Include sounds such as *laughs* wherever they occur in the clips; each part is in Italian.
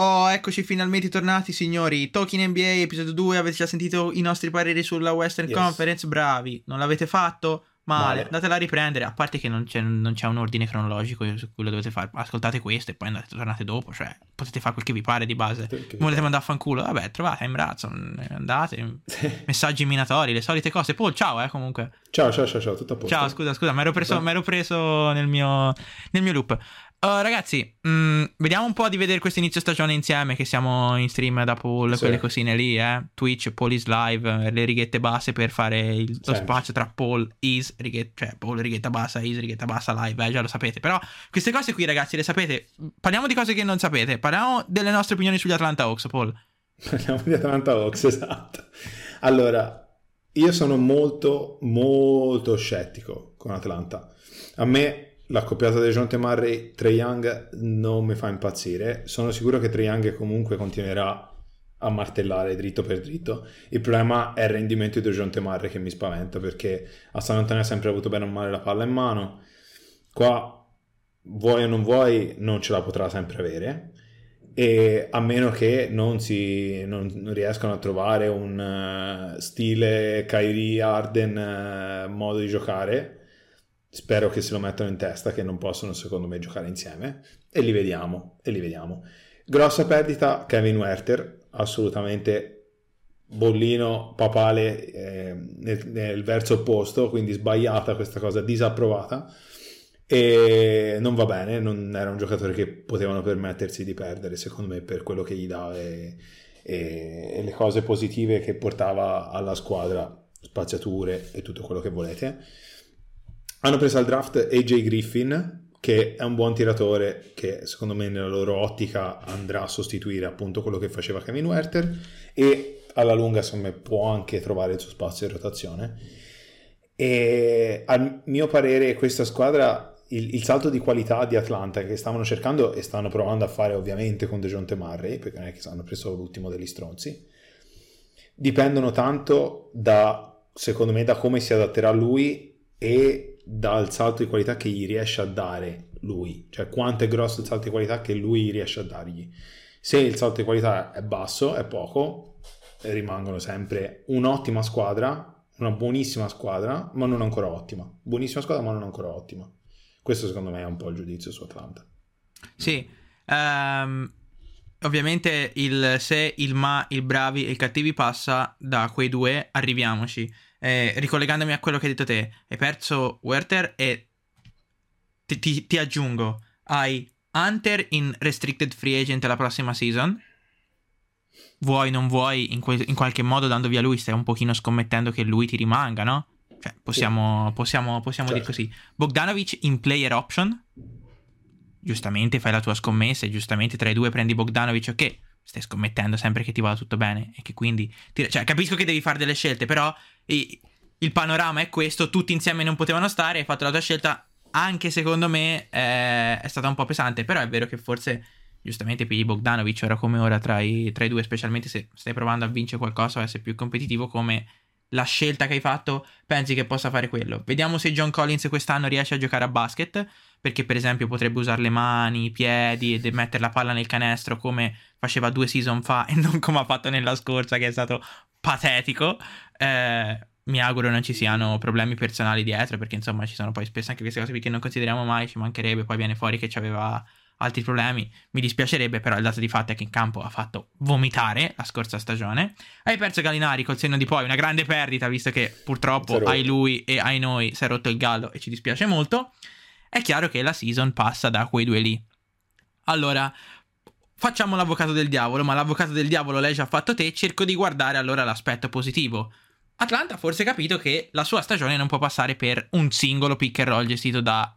Oh, eccoci finalmente tornati, signori. Talking NBA, episodio 2. Avete già sentito i nostri pareri sulla Western Yes. Conference? Bravi. Non l'avete fatto? Male. Male. Andatela a riprendere. A parte che non c'è, non c'è un ordine cronologico su cui lo dovete fare. Ascoltate questo e poi andate, tornate dopo. Cioè, potete fare quel che vi pare di base. Volete mandare a fanculo? Vabbè, trovate Amazon. Andate. Messaggi minatori, le solite cose. Paul, ciao, eh, comunque. Ciao, ciao, ciao, ciao, tutto a posto. Ciao, scusa, scusa, mi ero preso, preso nel, mio, nel mio loop. Uh, ragazzi, mh, vediamo un po' di vedere questo inizio stagione insieme, che siamo in stream da Paul, Sì. quelle cosine lì, eh. Twitch, Paul is live, le righette basse per fare il, lo Sempre. spazio tra Paul, is, righetta, cioè Paul, righetta bassa, is, righetta bassa, live, eh, già lo sapete. Però queste cose qui, ragazzi, le sapete. Parliamo di cose che non sapete, parliamo delle nostre opinioni sugli Atlanta Hawks, Paul. Parliamo di Atlanta Hawks, *laughs* esatto. Allora, io sono molto, molto scettico con Atlanta. A me la coppiata di Jonte Murray, Trae Young non mi fa impazzire. Sono sicuro che Trae Young comunque continuerà a martellare dritto per dritto. Il problema è il rendimento di Jonte Murray che mi spaventa perché a San Antonio ha sempre avuto bene o male la palla in mano. Qua, vuoi o non vuoi, non ce la potrà sempre avere e a meno che non, si, non, non riescano a trovare un eh, stile Kyrie Arden eh, modo di giocare spero che se lo mettano in testa che non possono secondo me giocare insieme. E li vediamo e li vediamo. Grossa perdita Kevin Werther assolutamente bollino papale eh, nel, nel verso opposto quindi sbagliata questa cosa disapprovata. E non va bene, non era un giocatore che potevano permettersi di perdere, secondo me, per quello che gli dava e, e- e le cose positive che portava alla squadra, spaziature e tutto quello che volete. Hanno preso al draft AJ Griffin, che è un buon tiratore, che secondo me nella loro ottica andrà a sostituire appunto quello che faceva Kevin Werther e alla lunga secondo me può anche trovare il suo spazio in rotazione. E al mio parere questa squadra, il, il salto di qualità di Atlanta che stavano cercando e stanno provando a fare ovviamente con DeJounte Murray, perché non è che hanno preso l'ultimo degli stronzi, dipendono tanto da, secondo me, da come si adatterà lui e dal salto di qualità che gli riesce a dare lui, cioè quanto è grosso il salto di qualità che lui riesce a dargli. Se il salto di qualità è basso, è poco, rimangono sempre un'ottima squadra, una buonissima squadra, ma non ancora ottima. Buonissima squadra, ma non ancora ottima. Questo secondo me è un po' il giudizio su Atlanta. Sì, ehm, ovviamente il se, il ma, il bravi e il cattivi passa da quei due, arriviamoci. Eh, ricollegandomi a quello che hai detto te, hai perso Werther e ti, ti- ti aggiungo, hai Hunter in restricted free agent la prossima season. Vuoi, non vuoi, in, que- in qualche modo dando via lui, stai un pochino scommettendo che lui ti rimanga, no? Cioè, possiamo, possiamo, possiamo dire Certo. così. Bogdanovic in player option. Giustamente fai la tua scommessa e giustamente tra i due prendi Bogdanovic, ok? Stai scommettendo sempre che ti vada tutto bene e che quindi... ti- cioè, capisco che devi fare delle scelte, però il panorama è questo, tutti insieme non potevano stare, hai fatto la tua scelta, anche secondo me eh, è stata un po' pesante, però è vero che forse giustamente pigli Bogdanovic ora come ora tra i, tra i due, specialmente se stai provando a vincere qualcosa o essere più competitivo come la scelta che hai fatto pensi che possa fare quello. Vediamo se John Collins quest'anno riesce a giocare a basket, perché per esempio potrebbe usare le mani, i piedi e mettere la palla nel canestro come faceva due season fa e *laughs* non come ha fatto nella scorsa che è stato patetico. Eh, mi auguro non ci siano problemi personali dietro perché insomma ci sono poi spesso anche queste cose che non consideriamo mai, ci mancherebbe, poi viene fuori che aveva altri problemi, mi dispiacerebbe però il dato di fatto è che in campo ha fatto vomitare la scorsa stagione. Hai perso Galinari col senno di poi, una grande perdita visto che purtroppo ai lui e ai noi si è rotto il gallo e ci dispiace molto. È chiaro che la season passa da quei due lì. Allora, facciamo l'avvocato del diavolo, ma l'avvocato del diavolo l'hai già fatto te, cerco di guardare allora l'aspetto positivo. Atlanta ha forse capito che la sua stagione non può passare per un singolo pick and roll gestito da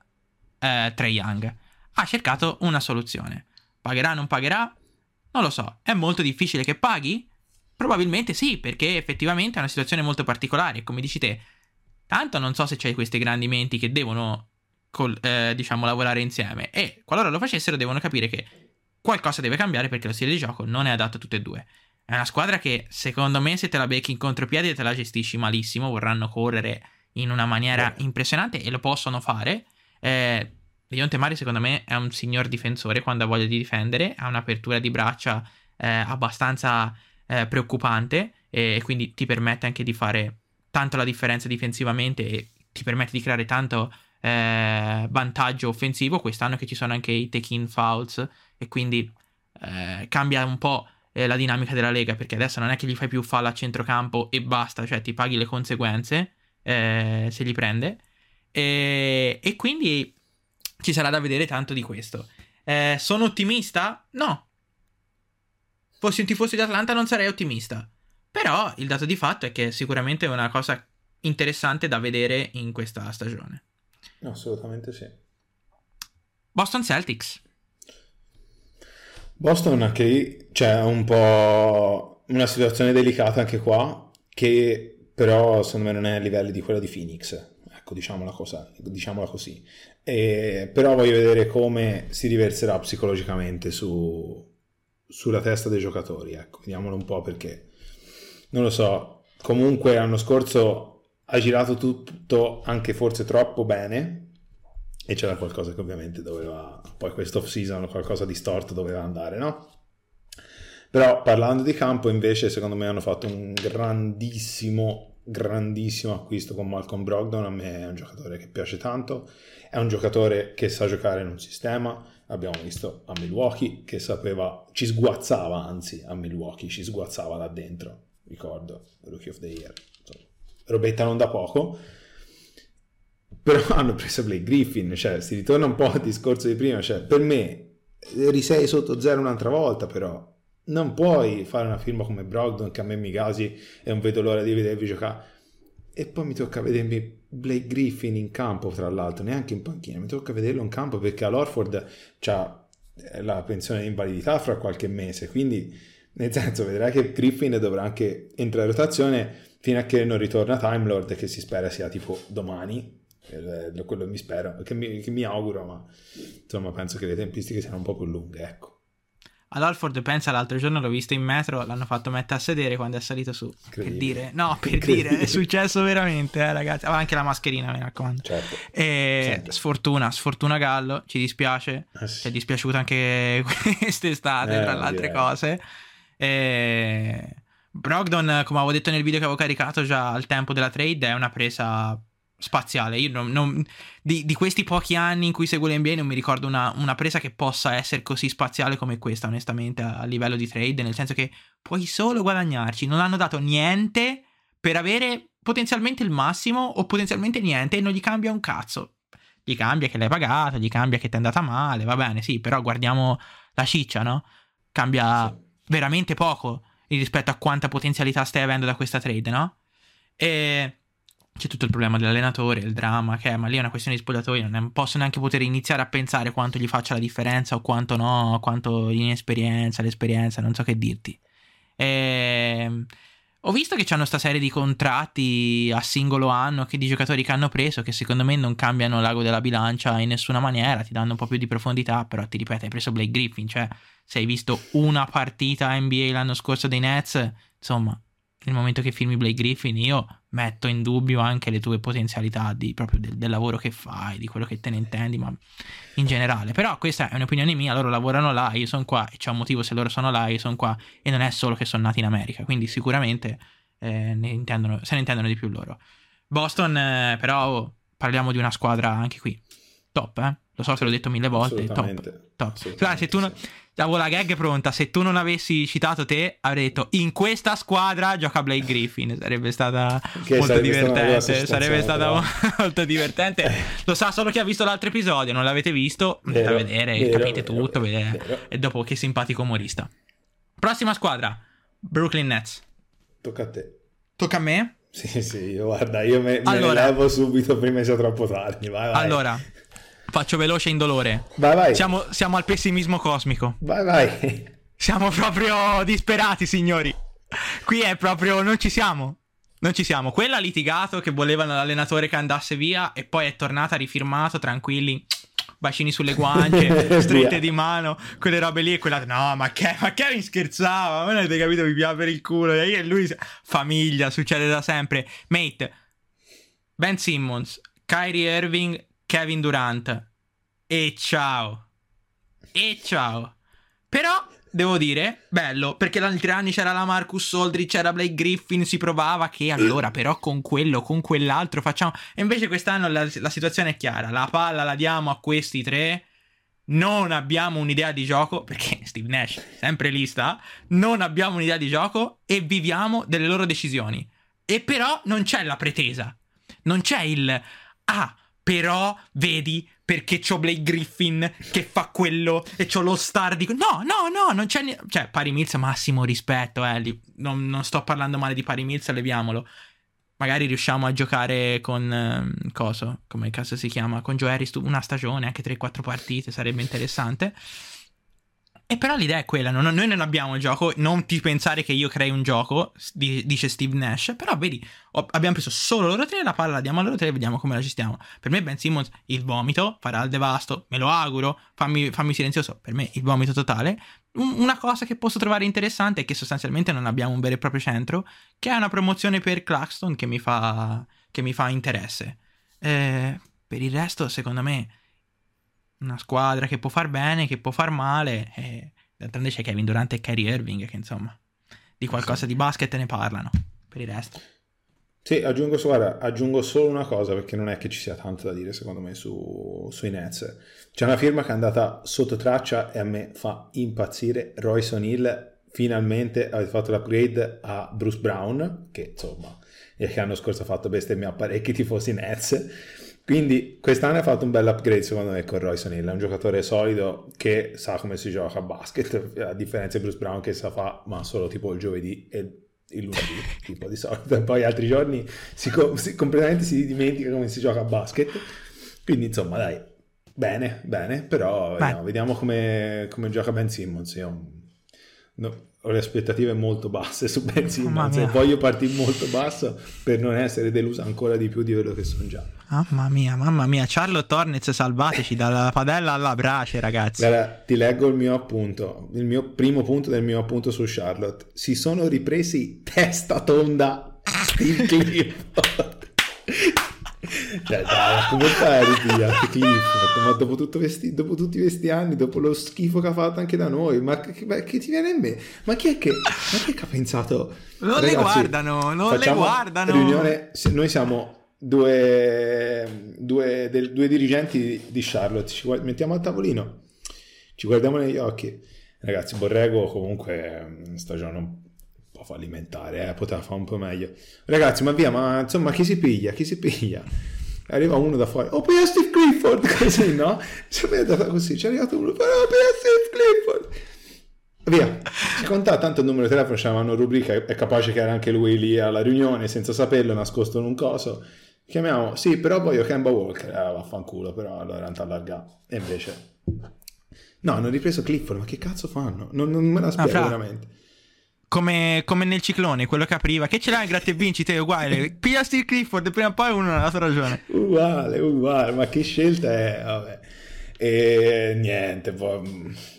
eh, Trae Young. Ha cercato una soluzione. Pagherà o non pagherà? Non lo so. È molto difficile che paghi? Probabilmente sì, perché effettivamente è una situazione molto particolare. Come dici te, tanto non so se c'hai questi grandi menti che devono, col- eh, diciamo, lavorare insieme. E qualora lo facessero, devono capire che qualcosa deve cambiare perché lo stile di gioco non è adatto a tutte e due. È una squadra che, secondo me, se te la becchi in contropiede te la gestisci malissimo. Vorranno correre in una maniera impressionante e lo possono fare. Eh, Leonte Mari secondo me è un signor difensore quando ha voglia di difendere, ha un'apertura di braccia eh, abbastanza eh, preoccupante e quindi ti permette anche di fare tanto la differenza difensivamente e ti permette di creare tanto eh, vantaggio offensivo. Quest'anno che ci sono anche i take-in fouls e quindi eh, cambia un po' eh, la dinamica della Lega perché adesso non è che gli fai più fall a centrocampo e basta, cioè ti paghi le conseguenze eh, se li prende. E, e, quindi ci sarà da vedere tanto di questo. Eh, sono ottimista? No. Fossi un tifoso di Atlanta non sarei ottimista. Però il dato di fatto è che sicuramente è una cosa interessante da vedere in questa stagione. Assolutamente sì. Boston Celtics. Boston anche c'è un po' una situazione delicata anche qua, che però secondo me non è a livelli di quella di Phoenix. Ecco, diciamola, cosa, diciamola così. E, però voglio vedere come si riverserà psicologicamente su, sulla testa dei giocatori. Ecco, vediamolo un po' perché non lo so. Comunque l'anno scorso ha girato tutto anche forse troppo bene e c'era qualcosa che ovviamente doveva poi questo off season qualcosa di storto doveva andare no? però parlando di campo invece secondo me hanno fatto un grandissimo grandissimo acquisto con Malcolm Brogdon a me è un giocatore che piace tanto è un giocatore che sa giocare in un sistema abbiamo visto a Milwaukee che sapeva ci sguazzava anzi a Milwaukee ci sguazzava là dentro ricordo Rookie of the Year robetta non da poco, però *laughs* hanno preso Blake Griffin, cioè si ritorna un po' al discorso di prima, cioè per me 6 sotto 0 un'altra volta però non puoi fare una firma come Brogdon che a me mi casi e non vedo l'ora di vedervi giocare e poi mi tocca vedermi Blake Griffin in campo tra l'altro neanche in panchina. Mi tocca vederlo in campo perché all'Orford c'ha la pensione di invalidità fra qualche mese quindi nel senso vedrai che Griffin dovrà anche entrare in rotazione fino a che non ritorna Time Lord che si spera sia tipo domani. Eh, quello mi spero che mi, che mi, auguro ma insomma penso che le tempistiche siano un po' più lunghe ecco ad Alford pensa l'altro giorno l'ho visto in metro l'hanno fatto mettere a sedere quando è salito su. Per dire no per dire è successo veramente eh, ragazzi. Aveva anche la mascherina mi raccomando. Certo. e sfortuna sfortuna Gallo ci dispiace. Eh sì. ci è dispiaciuto anche *laughs* quest'estate eh, tra le altre direi. cose. E Brogdon, come avevo detto nel video che avevo caricato già al tempo della trade, è una presa spaziale. Io non, non, di, di, questi pochi anni in cui seguo l'NBA non mi ricordo una, una, presa che possa essere così spaziale come questa, onestamente, a, a, livello di trade, nel senso che puoi solo guadagnarci. Non hanno dato niente per avere potenzialmente il massimo o potenzialmente niente e non gli cambia un cazzo. Gli cambia che l'hai pagato, gli cambia che ti è andata male, va bene, sì, però guardiamo la ciccia, no? Cambia sì. veramente poco rispetto a quanta potenzialità stai avendo da questa trade, no? E c'è tutto il problema dell'allenatore, il dramma, che è, ma lì è una questione di spogliatoio, non posso neanche poter iniziare a pensare quanto gli faccia la differenza o quanto no, quanto l'inesperienza, l'esperienza, non so che dirti. E... Ho visto che c'hanno sta serie di contratti a singolo anno che di giocatori che hanno preso che secondo me non cambiano l'ago della bilancia in nessuna maniera, ti danno un po' più di profondità, però ti ripeto, hai preso Blake Griffin, cioè se hai visto una partita NBA l'anno scorso dei Nets, insomma, nel momento che filmi Blake Griffin io metto in dubbio anche le tue potenzialità di, proprio del, del, lavoro che fai, di quello che te ne intendi, ma in generale. Però questa è un'opinione mia, loro lavorano là, io sono qua e c'è un motivo se loro sono là, io sono qua e non è solo che sono nati in America, quindi sicuramente eh, ne intendono, se ne intendono di più loro. Boston eh, però parliamo di una squadra anche qui top, eh? Lo so che l'ho detto mille volte, top. top. Guarda, se tu non... Avevo la gag pronta, se tu non avessi citato te, avrei detto in questa squadra gioca Blake Griffin, sarebbe stata che molto sarebbe divertente, stata sarebbe *laughs* stata molto divertente. Lo sa solo chi ha visto l'altro episodio, non l'avete visto, andate a vedere, vero, capite vero, tutto, vero, vedere. e dopo che simpatico umorista. Prossima squadra, Brooklyn Nets. Tocca a te. Tocca a me? Sì, sì, guarda, io me, allora, me ne levo subito prima sia troppo tardi. Vai, vai. Allora, Faccio veloce e indolore. Vai, vai. Siamo, siamo al pessimismo cosmico. Vai, vai. Siamo proprio disperati, signori. Qui è proprio. Non ci siamo. Non ci siamo. Quella ha litigato che volevano l'allenatore che andasse via e poi è tornata rifirmato, tranquilli. Bacini sulle guance, *laughs* strette di mano, quelle robe lì e quella. No, ma, che, ma Kevin scherzava. Ma non avete capito, mi piace per il culo. E io e lui. Famiglia, succede da sempre. Mate, Ben Simmons, Kyrie Irving Kevin Durant e ciao. E ciao. Però devo dire, bello, perché l'anni tre anni c'era la Marcus Aldridge, c'era Blake Griffin, si provava che allora però con quello, con quell'altro facciamo... E invece quest'anno la, la situazione è chiara, la palla la diamo a questi tre, non abbiamo un'idea di gioco, perché Steve Nash sempre lì sta, non abbiamo un'idea di gioco e viviamo delle loro decisioni. E però non c'è la pretesa, non c'è il... Ah, però vedi perché c'ho Blake Griffin che fa quello e c'ho lo star di... No, no, no, non c'è... niente. Cioè, Pari Mills, massimo rispetto, eh. Non, non, sto parlando male di Pari Mills, leviamolo. Magari riusciamo a giocare con... Eh, coso, come caso si chiama? Con Joe Harris una stagione, anche 3-4 partite, sarebbe interessante. E però l'idea è quella, non, noi non abbiamo il gioco, non ti pensare che io crei un gioco, dice Steve Nash, però vedi, ho, abbiamo preso solo loro tre, la palla la diamo a loro tre e vediamo come la gestiamo. Per me Ben Simmons il vomito, farà il devasto, me lo auguro, fammi, fammi silenzioso, per me il vomito totale. Un, una cosa che posso trovare interessante è che sostanzialmente non abbiamo un vero e proprio centro, che è una promozione per Claxton che mi fa, che mi fa interesse. Eh, per il resto, secondo me una squadra che può far bene, che può far male. E d'altronde c'è Kevin Durant e Kyrie Irving che insomma di qualcosa sì. di basket ne parlano. Per il resto. Sì, aggiungo, guarda, aggiungo, solo una cosa perché non è che ci sia tanto da dire secondo me su, sui Nets. C'è una firma che è andata sotto traccia e a me fa impazzire. Royce O'Neill finalmente avete fatto l'upgrade a Bruce Brown, che insomma, che l'anno scorso ha fatto bestemmia parecchi tifosi Nets quindi quest'anno ha fatto un bel upgrade secondo me con Royce O'Neill, è un giocatore solido che sa come si gioca a basket, *laughs* a differenza di Bruce Brown che sa fa ma solo tipo il giovedì e il lunedì, *laughs* tipo di solito, e *laughs* poi altri giorni si, si, completamente si dimentica come si gioca a basket. Quindi insomma dai, bene, bene, però vediamo, vediamo come, come, gioca Ben Simmons. Io, no, ho le aspettative molto basse su Ben Simmons e voglio partire molto basso per non essere deluso ancora di più di quello che sono già. Mamma mia, mamma mia, Charlotte Hornets salvateci dalla padella alla brace ragazzi. Guarda, ti leggo il mio appunto, il mio primo punto del mio appunto su Charlotte. Si sono ripresi testa tonda *laughs* Steve Clifford. Cioè, dai, come fai a ripigliarti *laughs* Clifford? Ma dopo, tutto questi, dopo tutti questi anni, dopo lo schifo che ha fatto anche da noi, ma che, ma che ti viene in mente? Ma chi è che, ma chi è che ha pensato? Non Ragazzi, le guardano, non le guardano. Riunione, noi siamo due, due, del, due dirigenti di Charlotte, ci mettiamo al tavolino, ci guardiamo negli occhi. Ragazzi, Borrego comunque sta giocando po' fallimentare, eh, poteva fare un po' meglio. Ragazzi, ma via, ma insomma, chi si piglia? Chi si piglia? Arriva uno da fuori, oh, poi Steve Clifford, *laughs* così, no? Ci è andata così, c'è arrivato uno, oh, poi Steve Clifford. Via, ci conta tanto il numero di telefono, c'avevano rubrica, è capace che era anche lui lì alla riunione, senza saperlo, nascosto in un coso. Chiamiamo, sì, però voglio Kemba Walker, eh, vaffanculo, però allora è allargato. E invece... No, hanno ripreso Clifford, ma che cazzo fanno? Non, non me la ah, spiego ah, veramente. Come, come, nel ciclone, quello che apriva. Che ce l'hai, gratta e vinci, te uguale. *laughs* Piglia Steve Clifford, prima o poi uno ha la sua ragione. Uguale, uguale, ma che scelta è? Vabbè. E niente, po-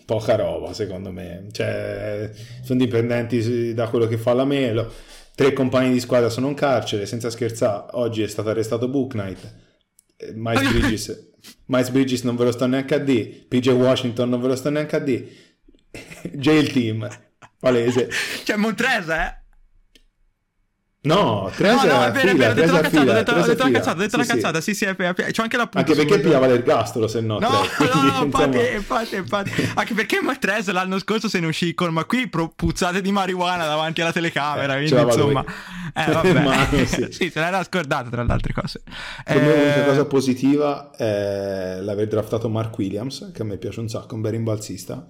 poca roba secondo me. Cioè, sono dipendenti da quello che fa la Melo. Tre compagni di squadra sono in carcere, senza scherzare. Oggi è stato arrestato Book Knight. Eh, Miles *laughs* Bridges, Miles Bridges non ve lo sto neanche a D. PJ Washington non ve lo sto neanche a D. *laughs* Jail Team palese. *laughs* Cioè Montrese, eh? No, Trese no, no, è vero, è vero, ho detto la cazzata, ho detto, la cazzata, ho detto la cazzata, sì, sì, c'ho anche l'appunto. Anche perché pigliava l'ergastolo, se no. No, no, infatti, infatti, infatti, anche perché Trese l'anno scorso se ne uscì con, ma qui puzzate di marijuana davanti alla telecamera, eh, quindi insomma... Eh, *laughs* vabbè. Mano, sì. *laughs* sì, se l'era scordato tra le altre cose. Per eh... me l'unica cosa positiva è l'aver draftato Mark Williams, che a me piace un sacco, un bel rimbalzista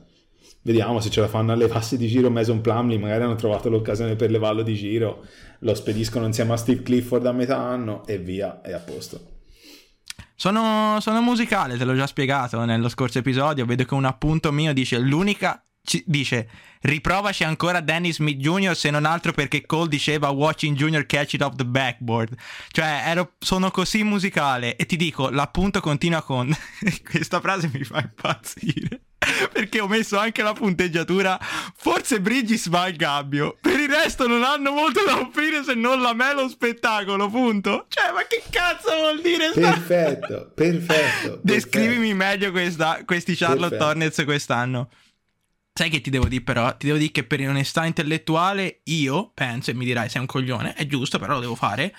Vediamo se ce la fanno a levarsi di giro Mason Plumley, magari hanno trovato l'occasione per levarlo di giro, lo spediscono insieme a Steve Clifford a metà anno e via, è a posto. Sono, sono musicale, te l'ho già spiegato nello scorso episodio, vedo che un appunto mio dice l'unica dice riprovaci ancora Danny Smith Jr. se non altro perché Cole diceva watching Junior catch it off the backboard cioè ero, sono così musicale e ti dico l'appunto continua con *laughs* questa frase mi fa impazzire *laughs* perché ho messo anche la punteggiatura. Forse Bridges va al gabbio. Per il resto non hanno molto da offrire se non la me lo spettacolo, punto. Cioè, ma che cazzo vuol dire? *laughs* Sta... Perfetto, perfetto. Descrivimi perfetto. meglio questa, questi Charlotte perfetto. Hornets quest'anno. Sai che ti devo dire però? Ti devo dire che per onestà intellettuale io penso, e mi dirai sei un coglione, è giusto, però lo devo fare,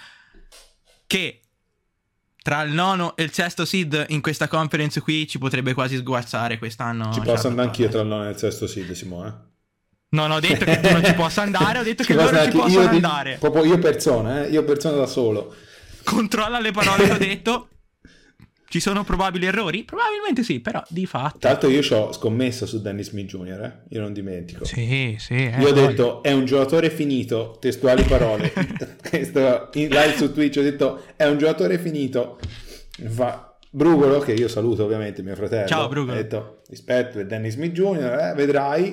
che tra il nono e il sesto seed in questa conference qui ci potrebbe quasi sguazzare quest'anno. Ci posso andare anch'io tra il nono e il sesto seed, Simone. Non ho detto che tu non ci possa andare, ho detto *laughs* che loro ci possono andare. Di, proprio io persona, eh? io persona da solo. Controlla le parole che ho detto. *laughs* Ci sono probabili errori? Probabilmente sì, però di fatto. Tra l'altro io ci ho scommesso su Dennis Smith Jr., eh? io non dimentico. Sì, sì. Eh, io ho detto è un giocatore finito, testuali parole. *laughs* in live su Twitch ho detto è un giocatore finito. Fa... Brugolo, che io saluto ovviamente mio fratello. Ciao Brugolo. Ha detto rispetto per Dennis Smith Jr., eh, vedrai.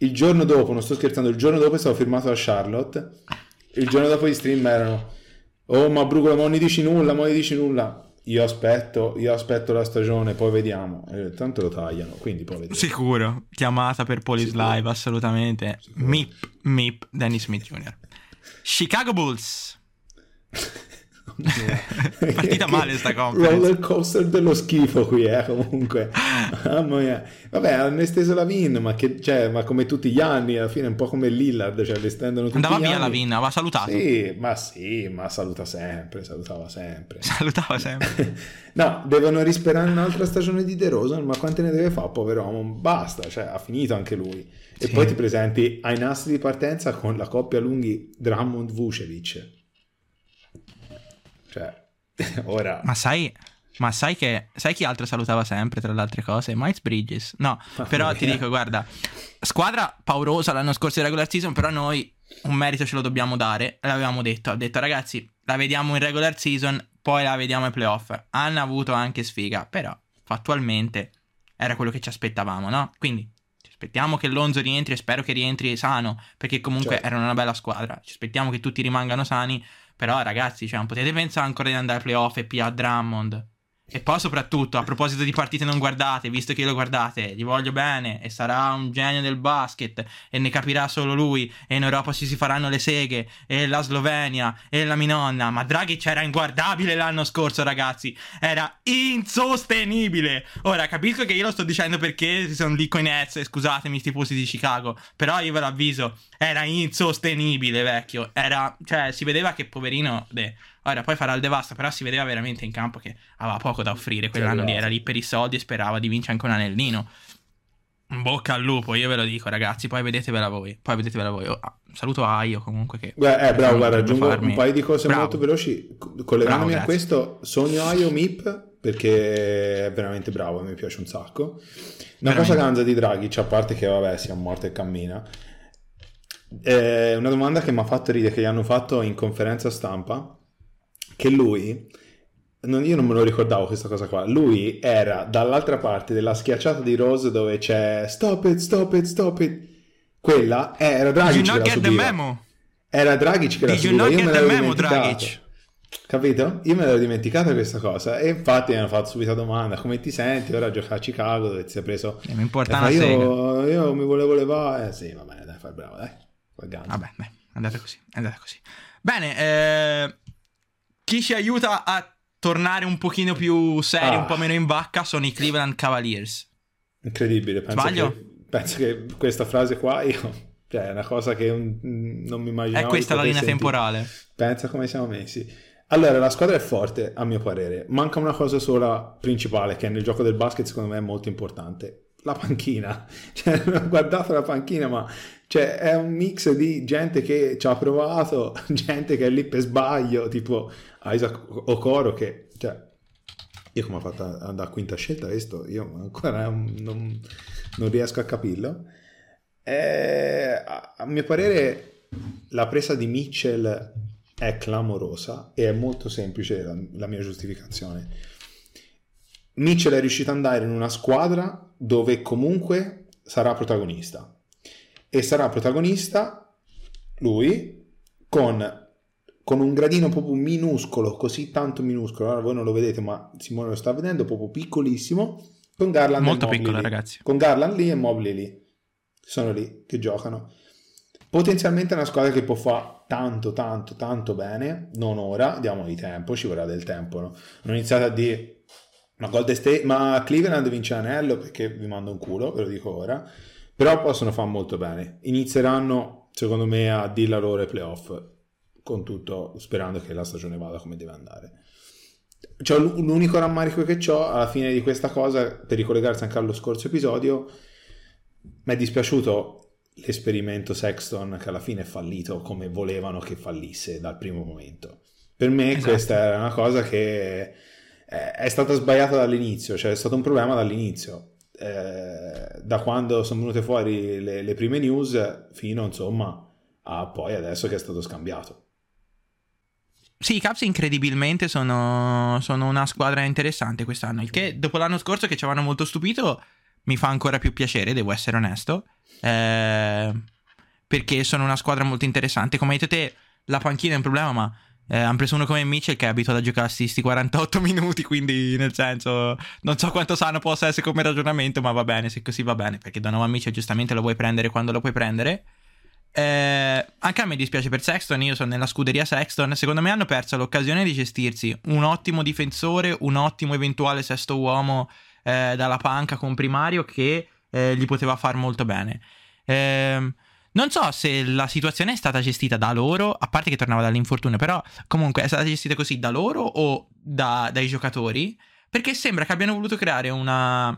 Il giorno dopo, non sto scherzando, il giorno dopo è stato firmato da Charlotte. Il giorno dopo gli stream erano Oh ma Brugolo, ma non gli dici nulla, ma non gli dici nulla io aspetto, io aspetto la stagione, poi vediamo. Eh, tanto lo tagliano, quindi poi vediamo. Sicuro, chiamata per Polis Sicuro. Live, assolutamente. Sicuro. Mip, Mip, Dennis Smith Jr. Chicago Bulls. *laughs* Partita male sta conference. Roller coaster dello schifo qui, eh, comunque. *laughs* Mamma mia. Vabbè, hanno esteso la Vin, ma, che, cioè, ma come tutti gli anni, alla fine è un po' come Lillard, cioè le estendono tutti Andava via anni. la Vin, aveva salutato. Sì, ma sì, ma saluta sempre, salutava sempre. Salutava sempre. *laughs* no, devono risperare un'altra stagione di De Rosa, ma quante ne deve fare, povero uomo? Basta, cioè ha finito anche lui. E sì. poi ti presenti ai nastri di partenza con la coppia lunghi Drummond-Vucevic cioè, *laughs* ora... Ma sai... Ma sai che sai chi altro salutava sempre tra le altre cose? Miles Bridges. No, però ti dico, guarda, squadra paurosa l'anno scorso di regular season, però noi un merito ce lo dobbiamo dare. L'avevamo detto, ho detto ragazzi, la vediamo in regular season, poi la vediamo ai playoff. Hanno avuto anche sfiga, però fattualmente era quello che ci aspettavamo, no? Quindi ci aspettiamo che Lonzo rientri e spero che rientri sano, perché comunque certo. era una bella squadra. Ci aspettiamo che tutti rimangano sani però ragazzi, cioè, non potete pensare ancora di andare ai playoff e P.A. Drummond. E poi soprattutto, a proposito di partite non guardate, visto che lo guardate, gli voglio bene e sarà un genio del basket e ne capirà solo lui e in Europa ci si faranno le seghe e la Slovenia e la Minonna, ma Draghi c'era inguardabile l'anno scorso ragazzi, era insostenibile. Ora capisco che io lo sto dicendo perché sono lì con i Nets, scusatemi tifosi di Chicago, però io ve lo avviso, era insostenibile vecchio, era, cioè si vedeva che poverino... Beh, Ora, poi farà il devasto, però si vedeva veramente in campo che aveva poco da offrire. Quell'anno lì era lì per i soldi e sperava di vincere anche un anellino. Bocca al lupo, io ve lo dico, ragazzi. Poi vedetevela voi. Poi vedetevela voi. Oh, saluto a Aio comunque. Che Beh, eh, bravo, guarda, aggiungo farmi... un paio di cose bravo. molto veloci. Collegandomi bravo, a questo, sogno Aio Mip perché è veramente bravo, mi piace un sacco. Una veramente. cosa ganza di Draghi, a parte che vabbè, sia morto e cammina. È una domanda che mi ha fatto ridere, che gli hanno fatto in conferenza stampa che lui, non, io non me lo ricordavo questa cosa qua, lui era dall'altra parte della schiacciata di Rose dove c'è stop it, stop it, stop it. Quella era Dragic che la subiva. Era Dragic che la subiva, io me l'avevo dimenticato. Capito? Io me l'ero dimenticata questa cosa e infatti mi hanno fatto subito la domanda come ti senti ora a giocare a Chicago dove ti sei preso... Eh, mi importa una io, io mi volevo levare... Eh sì, va bene, dai, fai bravo, dai. Vabbè, dai, andate così, andate così. Bene, eh, chi ci aiuta a tornare un pochino più seri, ah. un po' meno in vacca, sono i Cleveland Cavaliers. Incredibile, penso Sbaglio? Che, penso che questa frase qua io... Cioè, è una cosa che non mi immaginavo. È questa la linea sentire. temporale. Pensa come siamo messi. Allora, la squadra è forte, a mio parere. Manca una cosa sola principale, che nel gioco del basket secondo me è molto importante. La panchina. *laughs* Cioè, guardate la panchina, ma cioè, è un mix di gente che ci ha provato, *laughs* gente che è lì per sbaglio, tipo Isaac Okoro che, cioè, io come ho fatto ad andare a quinta scelta questo, io ancora non, non, riesco a capirlo. E, a, a mio parere la presa di Mitchell è clamorosa e è molto semplice la, la mia giustificazione. Mitchell è riuscito ad andare in una squadra dove comunque sarà protagonista e sarà protagonista lui con con un gradino proprio minuscolo, così tanto minuscolo, allora voi non lo vedete ma Simone lo sta vedendo, proprio piccolissimo, Con Garland Molto piccola, lì. ragazzi. Con Garland lì e Mobley lì. Sono lì che giocano. Potenzialmente è una squadra che può fare tanto, tanto, tanto bene. Non ora, diamogli tempo, ci vorrà del tempo. No? Non iniziate a dire, ma Golden State, ma Cleveland vince l'anello perché vi mando un culo, ve lo dico ora. Però possono fare molto bene. Inizieranno, secondo me, a dire la loro ai playoff. Con tutto, sperando che la stagione vada come deve andare. Cioè, l'unico rammarico che ho alla fine di questa cosa, per ricollegarsi anche allo scorso episodio, mi è dispiaciuto l'esperimento Sexton che alla fine è fallito come volevano che fallisse dal primo momento. Per me Esatto. questa era una cosa che è, è stata sbagliata dall'inizio, cioè è stato un problema dall'inizio. Eh, da quando sono venute fuori le, le prime news fino insomma a poi adesso che è stato scambiato. Sì, i Caps incredibilmente sono, sono una squadra interessante quest'anno. Il che dopo l'anno scorso che ci avevano molto stupito mi fa ancora più piacere, devo essere onesto. Eh, perché sono una squadra molto interessante. Come hai detto te, la panchina è un problema, ma eh, hanno preso uno come Mitchell che è abituato a giocare sti 48 *laughs* minuti. Quindi, nel senso, non so quanto sano possa essere come ragionamento, ma va bene. Se così va bene, perché Donovan Mitchell giustamente lo vuoi prendere quando lo puoi prendere. Eh, anche a me dispiace per Sexton, io sono nella scuderia Sexton. Secondo me hanno perso l'occasione di gestirsi un ottimo difensore, un ottimo eventuale sesto uomo eh, dalla panca con primario che eh, gli poteva far molto bene. Ehm, non so se la situazione è stata gestita da loro, a parte che tornava dall'infortunio, però comunque è stata gestita così da loro o da- dai giocatori, perché sembra che abbiano voluto creare una,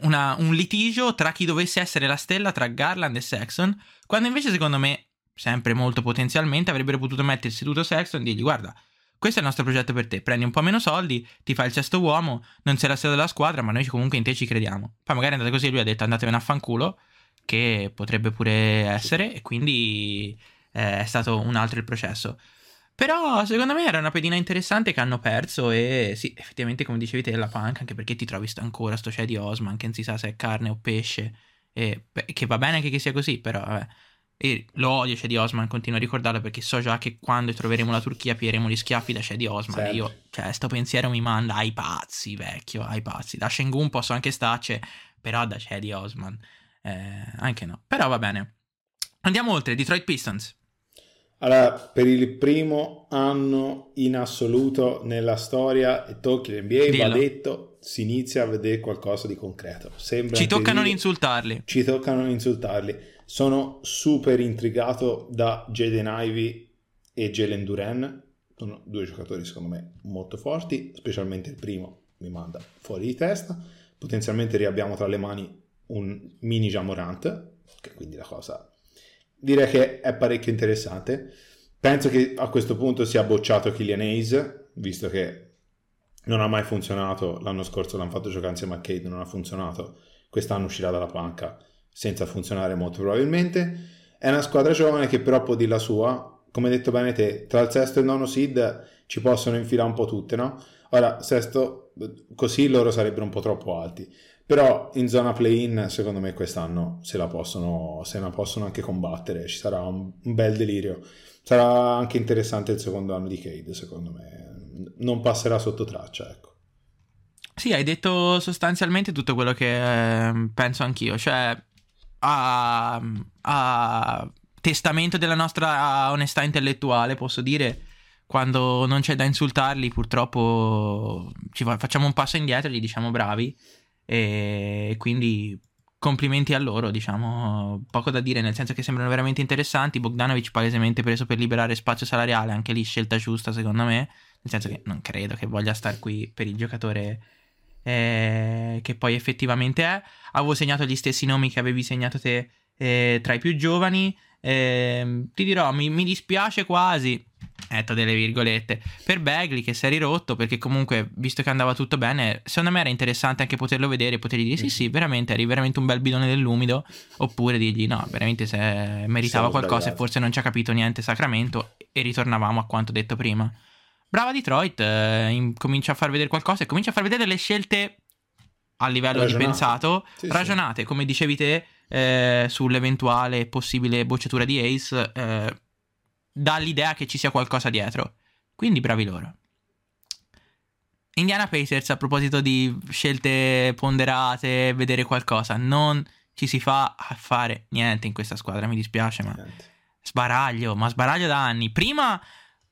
una- un litigio tra chi dovesse essere la stella tra Garland e Sexton, quando invece secondo me, sempre molto potenzialmente, avrebbero potuto mettere seduto Sexton e dirgli guarda, questo è il nostro progetto per te, prendi un po' meno soldi, ti fai il sesto uomo, non sei la stella della squadra, ma noi comunque in te ci crediamo. Poi magari è andata così, lui ha detto andatevene a fanculo, che potrebbe pure essere, e quindi eh, è stato un altro il processo. Però secondo me era una pedina interessante che hanno perso e sì, effettivamente come dicevi te la panca, anche perché ti trovi ancora sto c'è di Osman, che non si sa se è carne o pesce, e, che va bene anche che sia così, però vabbè. E lo odio c'è di Osman, continuo a ricordarlo perché so già che quando troveremo la Turchia pieremo gli schiaffi da c'è di Osman. Sempre. io, cioè, sto pensiero mi manda ai pazzi, vecchio, ai pazzi. Da Shengun posso anche starci, però da c'è di Osman, eh, anche no. Però va bene. Andiamo oltre, Detroit Pistons. Allora, per il primo anno in assoluto nella storia e tocchi l'NBA, va Dillo. detto, si inizia a vedere qualcosa di concreto. Sembra Ci tocca non insultarli. Ci tocca non insultarli. Sono super intrigato da Jaden Ivey e Jalen Duran. Sono due giocatori secondo me molto forti, specialmente il primo mi manda fuori di testa. Potenzialmente riabbiamo tra le mani un mini Jamorant, che quindi la cosa direi che è parecchio interessante. Penso che a questo punto sia bocciato Killian Hayes, visto che non ha mai funzionato. L'anno scorso l'hanno fatto giocare insieme a Cade, non ha funzionato. Quest'anno uscirà dalla panca senza funzionare molto probabilmente. È una squadra giovane che però può dire la sua. Come detto bene te, tra il sesto e il nono seed ci possono infilare un po' tutte, no? Ora, sesto, così loro sarebbero un po' troppo alti. Però in zona play-in, secondo me, quest'anno se la possono, se la possono anche combattere. Ci sarà un, un bel delirio. Sarà anche interessante il secondo anno di Cade, secondo me. Non passerà sotto traccia, ecco. Sì, hai detto sostanzialmente tutto quello che eh, penso anch'io. Cioè, a, a testamento della nostra onestà intellettuale, posso dire, quando non c'è da insultarli, purtroppo fa- facciamo un passo indietro e gli diciamo bravi. E quindi complimenti a loro, diciamo, poco da dire, nel senso che sembrano veramente interessanti. Bogdanovic palesemente preso per liberare spazio salariale, anche lì scelta giusta secondo me, nel senso che non credo che voglia star qui per il giocatore eh, che poi effettivamente è. Avevo segnato gli stessi nomi che avevi segnato te eh, tra i più giovani. Eh, ti dirò, mi, mi dispiace quasi. Metto delle virgolette per Bagley che si è rirotto perché comunque visto che andava tutto bene secondo me era interessante anche poterlo vedere e potergli dire sì sì veramente eri veramente un bel bidone dell'umido oppure dirgli no veramente se meritava Siamo qualcosa e sbagliati. forse non ci ha capito niente Sacramento e ritornavamo a quanto detto prima brava Detroit eh, in- comincia a far vedere qualcosa e comincia a far vedere delle scelte a livello di Ragionate. pensato Sì, sì. ragionate come dicevi te eh, sull'eventuale possibile bocciatura di Ace eh, dà l'idea che ci sia qualcosa dietro. Quindi bravi loro. Indiana Pacers, a proposito di scelte ponderate, vedere qualcosa, non ci si fa a fare niente in questa squadra, mi dispiace, ma sbaraglio, ma sbaraglio da anni. Prima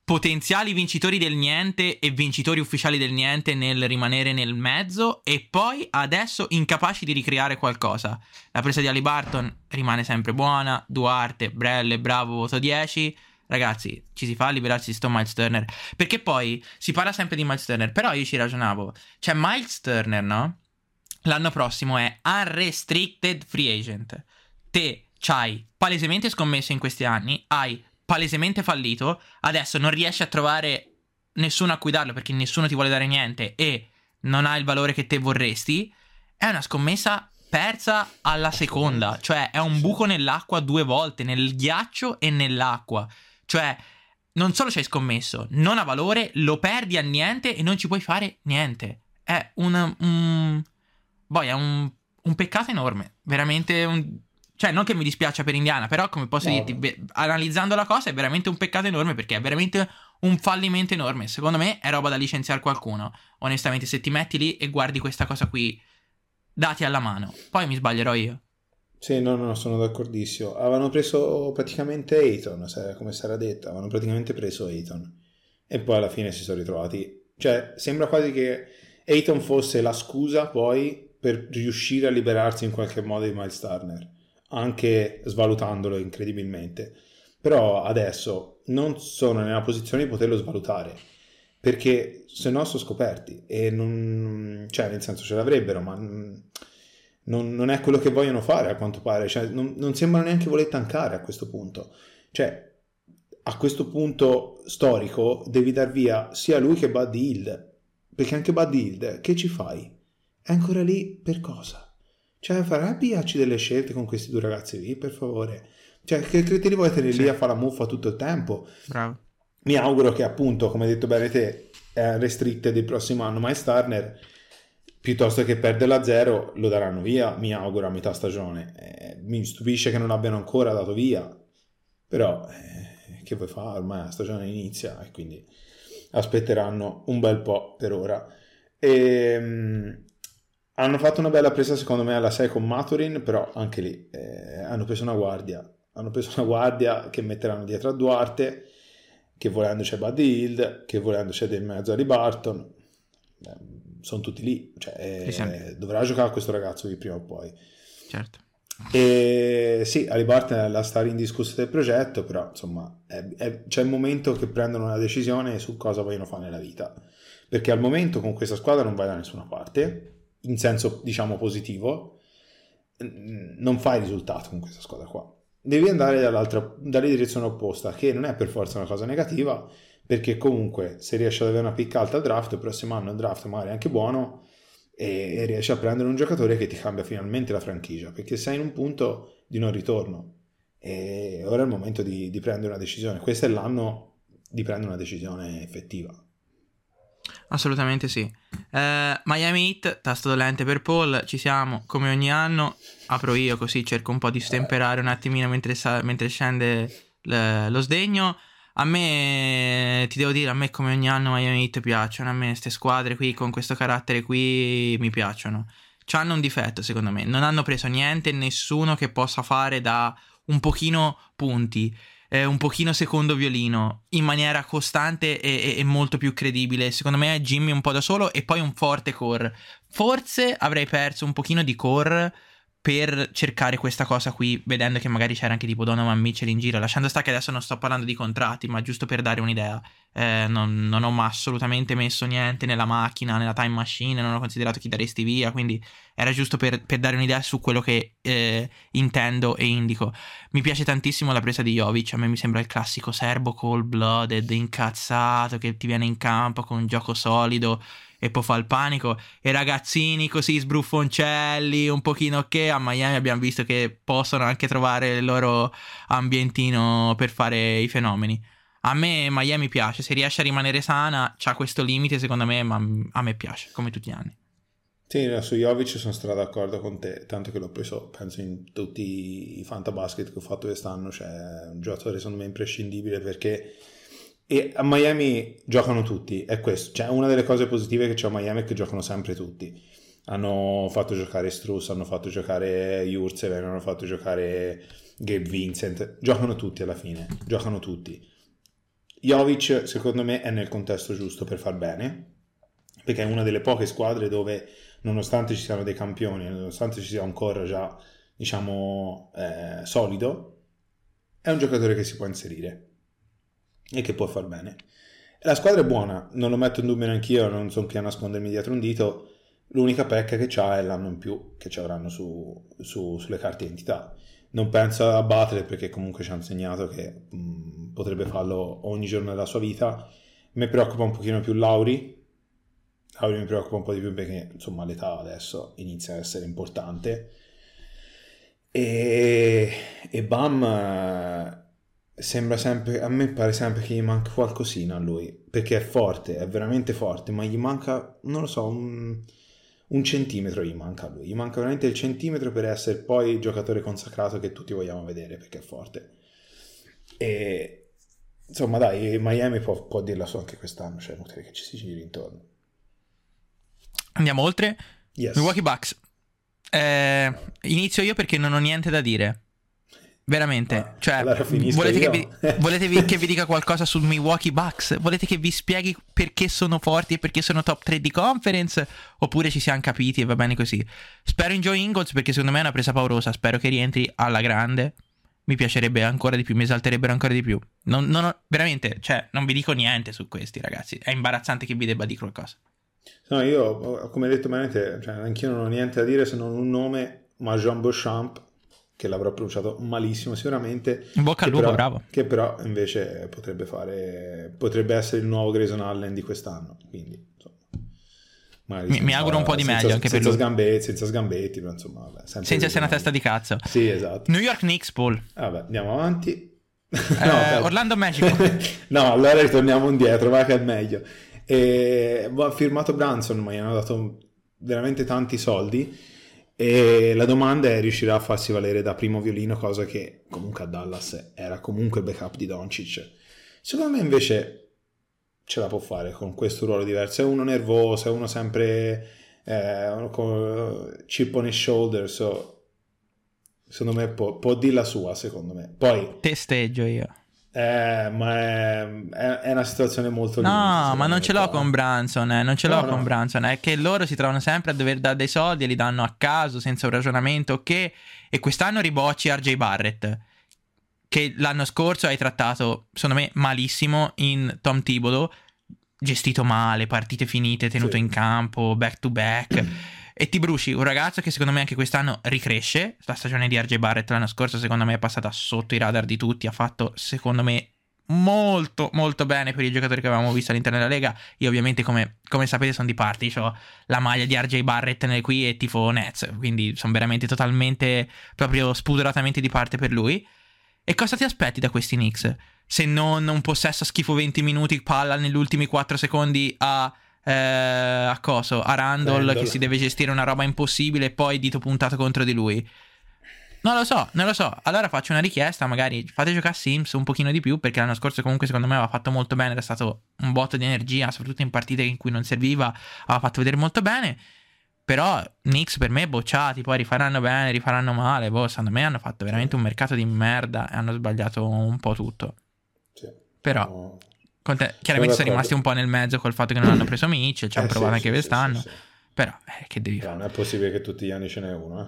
potenziali vincitori del niente e vincitori ufficiali del niente nel rimanere nel mezzo e poi adesso incapaci di ricreare qualcosa. La presa di Ali Barton rimane sempre buona, Duarte, Brelle, bravo, voto 10. Ragazzi, ci si fa a liberarsi di sto Miles Turner. Perché poi si parla sempre di Miles Turner, però io ci ragionavo. Cioè Miles Turner, no? L'anno prossimo è unrestricted free agent. Te c'hai palesemente scommesso in questi anni, hai palesemente fallito, adesso non riesci a trovare nessuno a cui darlo perché nessuno ti vuole dare niente e non ha il valore che te vorresti, è una scommessa persa alla seconda, cioè è un buco nell'acqua due volte, nel ghiaccio e nell'acqua. Cioè, non solo ci hai scommesso, non ha valore, lo perdi a niente e non ci puoi fare niente. È un... un... Boh, è un, un peccato enorme, veramente un cioè, non che mi dispiaccia per Indiana, però come posso no. dirti, beh, analizzando la cosa è veramente un peccato enorme perché è veramente un fallimento enorme. Secondo me è roba da licenziare qualcuno. Onestamente, se ti metti lì e guardi questa cosa qui, dati alla mano. Poi mi sbaglierò io. Sì, no, no, sono d'accordissimo. Avevano preso praticamente Ayton, come sarà detto, avevano praticamente preso Ayton. E poi alla fine si sono ritrovati. Cioè, sembra quasi che Ayton fosse la scusa poi per riuscire a liberarsi in qualche modo di Miles Turner anche svalutandolo incredibilmente. Però adesso non sono nella posizione di poterlo svalutare perché se no sono scoperti e non, cioè nel senso ce l'avrebbero, ma non, non è quello che vogliono fare a quanto pare, cioè, non, non sembrano neanche voler tancare a questo punto. Cioè, a questo punto storico devi dar via sia lui che Buddy Hill, perché anche Buddy Hill, che ci fai? È ancora lì per cosa? Cioè, farai avviarci delle scelte con questi due ragazzi lì, per favore. Cioè, che cretini vuoi tenere sì. lì a fare la muffa tutto il tempo? Bravo. Mi auguro che, appunto, come hai detto bene te, è restricted il prossimo anno Miles Turner, piuttosto che perderla a zero, lo daranno via, mi auguro, a metà stagione. Eh, mi stupisce che non abbiano ancora dato via, però, eh, che vuoi fare? Ormai la stagione inizia e quindi aspetteranno un bel po' per ora. E, ehm, hanno fatto una bella presa secondo me alla 6 con Maturin, però anche lì eh, hanno preso una guardia. Hanno preso una guardia che metteranno dietro a Duarte, che volendo c'è Buddy Hill, che volendo c'è del mezzo di Barton. Eh, sono tutti lì, cioè, eh, dovrà giocare questo ragazzo di prima o poi. Certo. E sì, Ali Barton è la star indiscussa del progetto, però insomma è, è, c'è il momento che prendono una decisione su cosa vogliono fare nella vita. Perché al momento con questa squadra non vai da nessuna parte in senso diciamo positivo, non fai risultato con questa squadra qua. Devi andare dall'altra, dalla direzione opposta, che non è per forza una cosa negativa, perché comunque se riesci ad avere una picca alta al draft, il prossimo anno il draft magari è anche buono e, e riesci a prendere un giocatore che ti cambia finalmente la franchigia, perché sei in un punto di non ritorno e ora è il momento di, di prendere una decisione. Questo è l'anno di prendere una decisione effettiva. Assolutamente sì. Eh, Miami Heat, tasto dolente per Paul, ci siamo come ogni anno. Apro io così cerco un po' di stemperare un attimino mentre, sa- mentre scende l- lo sdegno. A me, ti devo dire, a me come ogni anno Miami Heat piacciono, a me queste squadre qui con questo carattere qui mi piacciono. C'hanno un difetto secondo me, non hanno preso niente, nessuno che possa fare da un pochino punti eh, un pochino secondo violino in maniera costante e, e, e, molto più credibile. Secondo me è Jimmy un po' da solo e poi un forte core. Forse avrei perso un pochino di core per cercare questa cosa qui, vedendo che magari c'era anche tipo Donovan Mitchell in giro. Lasciando stare che adesso non sto parlando di contratti, ma giusto per dare un'idea. Eh, non, non, ho assolutamente messo niente nella macchina, nella time machine, non ho considerato chi daresti via, quindi era giusto per, per dare un'idea su quello che eh, intendo e indico. Mi piace tantissimo la presa di Jovic, a me mi sembra il classico serbo cold blooded, incazzato, che ti viene in campo con un gioco solido e poi fa il panico. E ragazzini così sbruffoncelli, un pochino che a Miami abbiamo visto che possono anche trovare il loro ambientino per fare i fenomeni. A me Miami piace, se riesce a rimanere sana, c'ha questo limite secondo me, ma a me piace, come tutti gli anni. Sì, su Jovic sono stato d'accordo con te, tanto che l'ho preso, penso, in tutti i fantabasket che ho fatto quest'anno, cioè un giocatore secondo me imprescindibile perché E a Miami giocano tutti, è questo. Cioè, una delle cose positive che c'è a Miami è che giocano sempre tutti. Hanno fatto giocare Struss, hanno fatto giocare Jurzeven, hanno fatto giocare Gabe Vincent. Giocano tutti alla fine, giocano tutti. Jovic, secondo me, è nel contesto giusto per far bene, perché è una delle poche squadre dove, nonostante ci siano dei campioni, nonostante ci sia un core già, diciamo, eh, solido, è un giocatore che si può inserire e che può far bene. La squadra è buona, non lo metto in dubbio neanche io, non sono qui a nascondermi dietro un dito. L'unica pecca che c'ha è l'anno in più che ci avranno su, su, sulle carte identità. Non penso a battere perché comunque ci ha insegnato che mh, potrebbe farlo ogni giorno della sua vita. Mi preoccupa un pochino più Lauri. Lauri mi preoccupa un po' di più perché insomma l'età adesso inizia a essere importante. E, e Bam sembra sempre, a me pare sempre che gli manca qualcosina a lui, perché è forte, è veramente forte, ma gli manca, non lo so, un, un centimetro gli manca a lui, gli manca veramente il centimetro per essere poi il giocatore consacrato che tutti vogliamo vedere, perché è forte. E insomma dai, Miami può, può dirla solo anche quest'anno, cioè è inutile che ci si giri intorno. Andiamo oltre. Yes. Milwaukee Bucks. Eh, inizio io perché non ho niente da dire. Veramente, Ah, cioè, allora volete, che vi, *laughs* volete vi- che vi dica qualcosa sul Milwaukee Bucks? Volete che vi spieghi perché sono forti e perché sono top 3 di conference? Oppure ci siamo capiti e va bene così? Spero in Joe Ingles perché secondo me è una presa paurosa. Spero che rientri alla grande. Mi piacerebbe ancora di più, mi esalterebbero ancora di più. Non, non ho- veramente, cioè, non vi dico niente su questi ragazzi. È imbarazzante che vi debba dire qualcosa. No, io, come detto veramente, cioè, anch'io non ho niente da dire se non un nome, ma Jean Beauchamp, che l'avrò pronunciato malissimo sicuramente. In bocca al lupo, però- bravo. Che però invece potrebbe fare, potrebbe essere il nuovo Grayson Allen di quest'anno, quindi insomma. Mi- senza- mi auguro un po' di senza- meglio anche per senza lui. Sgambetti, senza sgambetti, però insomma, vabbè, Senza essere una testa di cazzo. Sì, esatto. New York Knicks, Paul. Vabbè, andiamo avanti. *laughs* Eh, aspetta. Orlando Magic. *laughs* no, allora ritorniamo indietro, va che è meglio. E, ha firmato Branson, ma gli hanno dato veramente tanti soldi. E la domanda è: riuscirà a farsi valere da primo violino, cosa che comunque a Dallas era comunque il backup di Doncic. Secondo me invece ce la può fare con questo ruolo diverso. È uno nervoso, è uno sempre eh, con chip on his shoulder. so- secondo me può, può dire la sua. Secondo me, poi Testeggio io. Eh, ma è, è- una situazione molto No, ma non ce l'ho con Branson, eh, non ce l'ho No, no. con Branson, è che loro si trovano sempre a dover dare dei soldi e li danno a caso, senza un ragionamento, ok? E quest'anno ribocci RJ Barrett, che l'anno scorso hai trattato, secondo me, malissimo in Tom Thibodeau, gestito male, partite finite, tenuto Sì. in campo, back to back. E ti bruci un ragazzo che secondo me anche quest'anno ricresce. La stagione di RJ Barrett l'anno scorso secondo me è passata sotto i radar di tutti. Ha fatto secondo me molto molto bene per i giocatori che avevamo visto all'interno della Lega. Io ovviamente come, come sapete sono di parte. Ho la maglia di RJ Barrett qui e tifo Nets. Quindi sono veramente totalmente, proprio spudoratamente di parte per lui. E cosa ti aspetti da questi Knicks? Se non un possesso schifo 20 minuti, palla negli ultimi 4 secondi a... eh, a coso? A Randall, Randall. che si deve gestire una roba impossibile e poi dito puntato contro di lui. Non lo so, non lo so. Allora faccio una richiesta, magari fate giocare Sims un pochino di più, perché l'anno scorso comunque secondo me aveva fatto molto bene, era stato un botto di energia, soprattutto in partite in cui non serviva, aveva fatto vedere molto bene. Però Knicks per me bocciati, poi rifaranno bene, rifaranno male, boh, secondo me hanno fatto veramente un mercato di merda e hanno sbagliato un po' tutto. Sì. Però No. Te- chiaramente sono rimasti un po' nel mezzo col fatto che non hanno preso Mitchell, ci hanno Eh, provato sì, anche sì, quest'anno. sì. Però eh, che devi fare? Non è possibile che tutti gli anni ce n'è uno,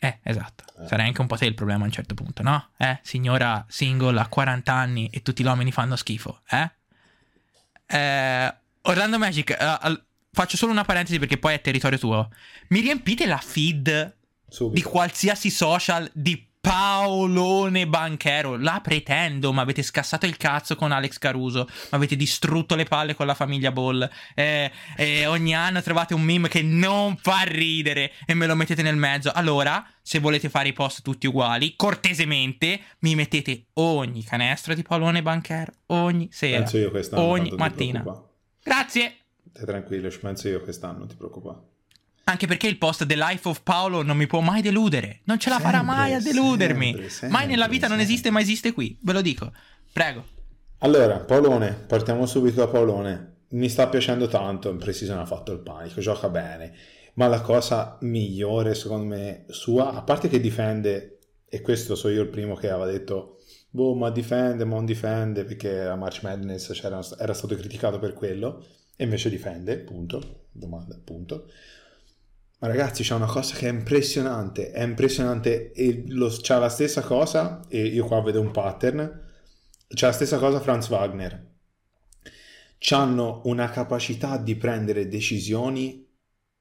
eh. Eh, esatto. Eh. Sarei anche un po' te il problema a un certo punto, no? Eh, signora single a 40 anni e tutti gli uomini fanno schifo, eh? Eh, Orlando Magic, al- faccio solo una parentesi perché poi è territorio tuo. Mi riempite la feed Subito. di qualsiasi social di Paolone Banchero. La pretendo, ma avete scassato il cazzo con Alex Caruso. Ma avete distrutto le palle con la famiglia Ball. Eh, eh, ogni anno trovate un meme che non fa ridere e me lo mettete nel mezzo. Allora, se volete fare i post tutti uguali, cortesemente mi mettete ogni canestro di Paolone Banchero. Ogni sera. Penso io quest'anno. ogni mattina. Grazie. Stai tranquillo, ci penso io quest'anno, ti preoccupare. Anche perché il post The Life of Paolo non mi può mai deludere. Non ce la farà Sempre, mai a deludermi. sempre, mai nella sempre, vita non sempre. esiste, ma esiste qui. Ve lo dico. Prego. Allora, Paolone, partiamo subito da Paolone. Mi sta piacendo tanto, in precision ha fatto il panico, gioca bene, ma la cosa migliore secondo me sua, a parte che difende, e questo so io il primo che aveva detto, boh, ma difende, ma non difende, perché a March Madness era stato criticato per quello, e invece difende, punto, domanda, punto. Ma ragazzi, c'è una cosa che è impressionante, è impressionante, e lo, c'ha la stessa cosa, e io qua vedo un pattern, c'è la stessa cosa Franz Wagner. Hanno una capacità di prendere decisioni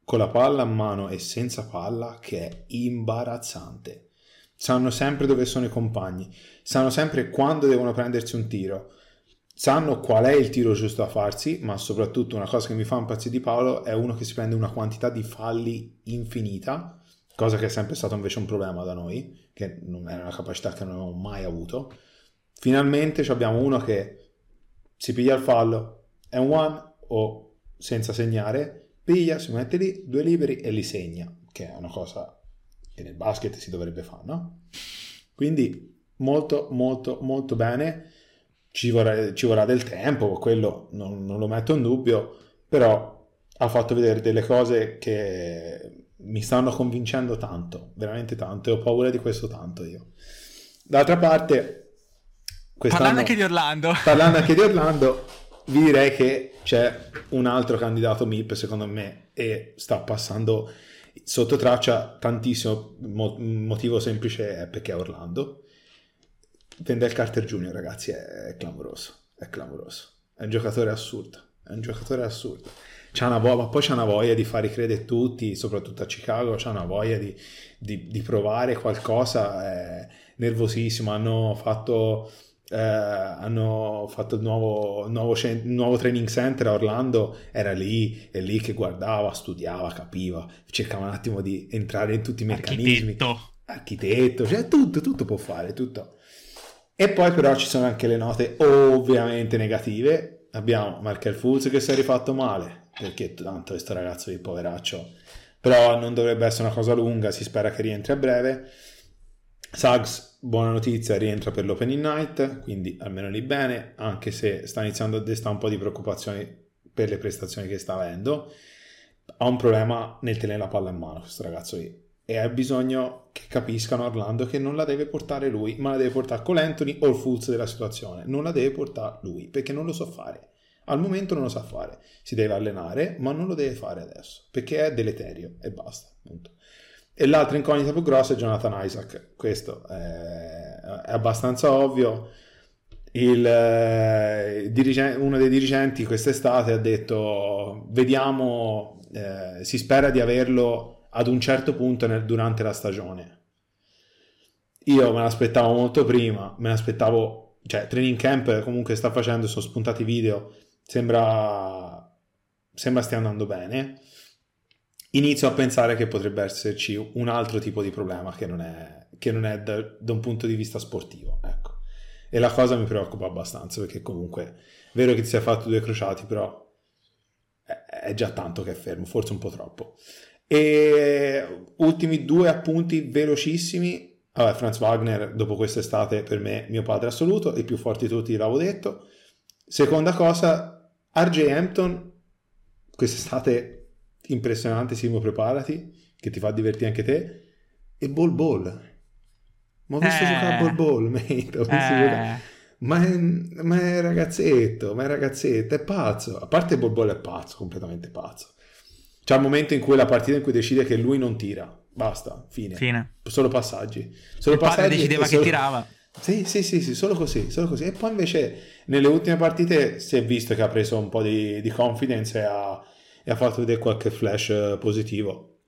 con la palla in mano e senza palla che è imbarazzante. Sanno sempre dove sono i compagni, sanno sempre quando devono prendersi un tiro, sanno qual è il tiro giusto da farsi, ma soprattutto una cosa che mi fa impazzire di Paolo è uno che si prende una quantità di falli infinita, cosa che è sempre stato invece un problema da noi, che non era una capacità che non avevamo mai avuto Finalmente abbiamo uno che si piglia il fallo, è un one o senza segnare, piglia, si mette lì, due liberi e li segna, che è una cosa che nel basket si dovrebbe fare, no? Quindi molto, molto, molto bene. Ci vorrà, ci vorrà del tempo, quello non, non lo metto in dubbio, però ha fatto vedere delle cose che mi stanno convincendo tanto, veramente tanto, e ho paura di questo tanto io. D'altra parte, Parlando anche di Orlando. *laughs* Parlando anche di Orlando, vi direi che c'è un altro candidato MIP secondo me e sta passando sotto traccia tantissimo. Mo- motivo semplice è perché è Orlando. Wendell Carter Jr. ragazzi è, clamoroso, è clamoroso. È un giocatore assurdo, è un giocatore assurdo. C'ha una voglia, poi c'ha una voglia di fare credere tutti, soprattutto a Chicago, c'ha una voglia di, di, di provare qualcosa, è nervosissimo. Hanno fatto eh, hanno fatto il nuovo, nuovo, nuovo, training center a Orlando, era lì, è lì che guardava, studiava, capiva, cercava un attimo di entrare in tutti i meccanismi. Architetto. Architetto, cioè tutto, tutto può fare, tutto. E poi però ci sono anche le note ovviamente negative. Abbiamo Markel Fulz che si è rifatto male, perché tanto questo ragazzo di poveraccio, però non dovrebbe essere una cosa lunga, si spera che rientri a breve. Suggs, buona notizia, rientra per l'Opening Night, quindi almeno lì bene, anche se sta iniziando a destare un po' di preoccupazioni per le prestazioni che sta avendo. Ha un problema nel tenere la palla in mano questo ragazzo lì e ha bisogno che capiscano Orlando che non la deve portare lui, ma la deve portare con l'Anthony o il Fulz della situazione. Non la deve portare lui, perché non lo so fare. Al momento non lo sa fare. Si deve allenare, ma non lo deve fare adesso, perché è deleterio e basta, appunto. E l'altra incognita più grossa è Jonathan Isaac. Questo è, abbastanza ovvio. Il, eh, il uno dei dirigenti quest'estate ha detto: Vediamo, eh, si spera di averlo ad un certo punto nel, durante la stagione. Io me l'aspettavo molto prima, me l'aspettavo, cioè, training camp comunque sta facendo, sono spuntati video, sembra, sembra stia andando bene inizio a pensare che potrebbe esserci un altro tipo di problema che non è, che non è da, da, un punto di vista sportivo. Ecco. E la cosa mi preoccupa abbastanza perché comunque è vero che ti sei fatto due crociati, però è, già tanto che è fermo, forse un po' troppo. E ultimi due appunti velocissimi. Vabbè, Franz Wagner, dopo quest'estate, per me, mio padre assoluto, il più forte di tutti, l'avevo detto. Seconda cosa, RJ Hampton, quest'estate impressionante, Simo, preparati, che ti fa divertire anche te. E Ball Ball. Ma ho visto eh, giocare a Ball Ball, mate. Ho visto eh. giocare. Ma è, ma è ragazzetto, ma è ragazzetto, è pazzo. A parte Ball Ball è pazzo, completamente pazzo. C'è il momento in cui la partita in cui decide che lui non tira. Basta, fine. fine. Solo passaggi. Solo il passaggi decideva che tirava. Sì, sì, sì, sì, solo così, solo così. E poi invece nelle ultime partite si è visto che ha preso un po' di, di confidence e ha, e ha fatto vedere qualche flash eh, positivo.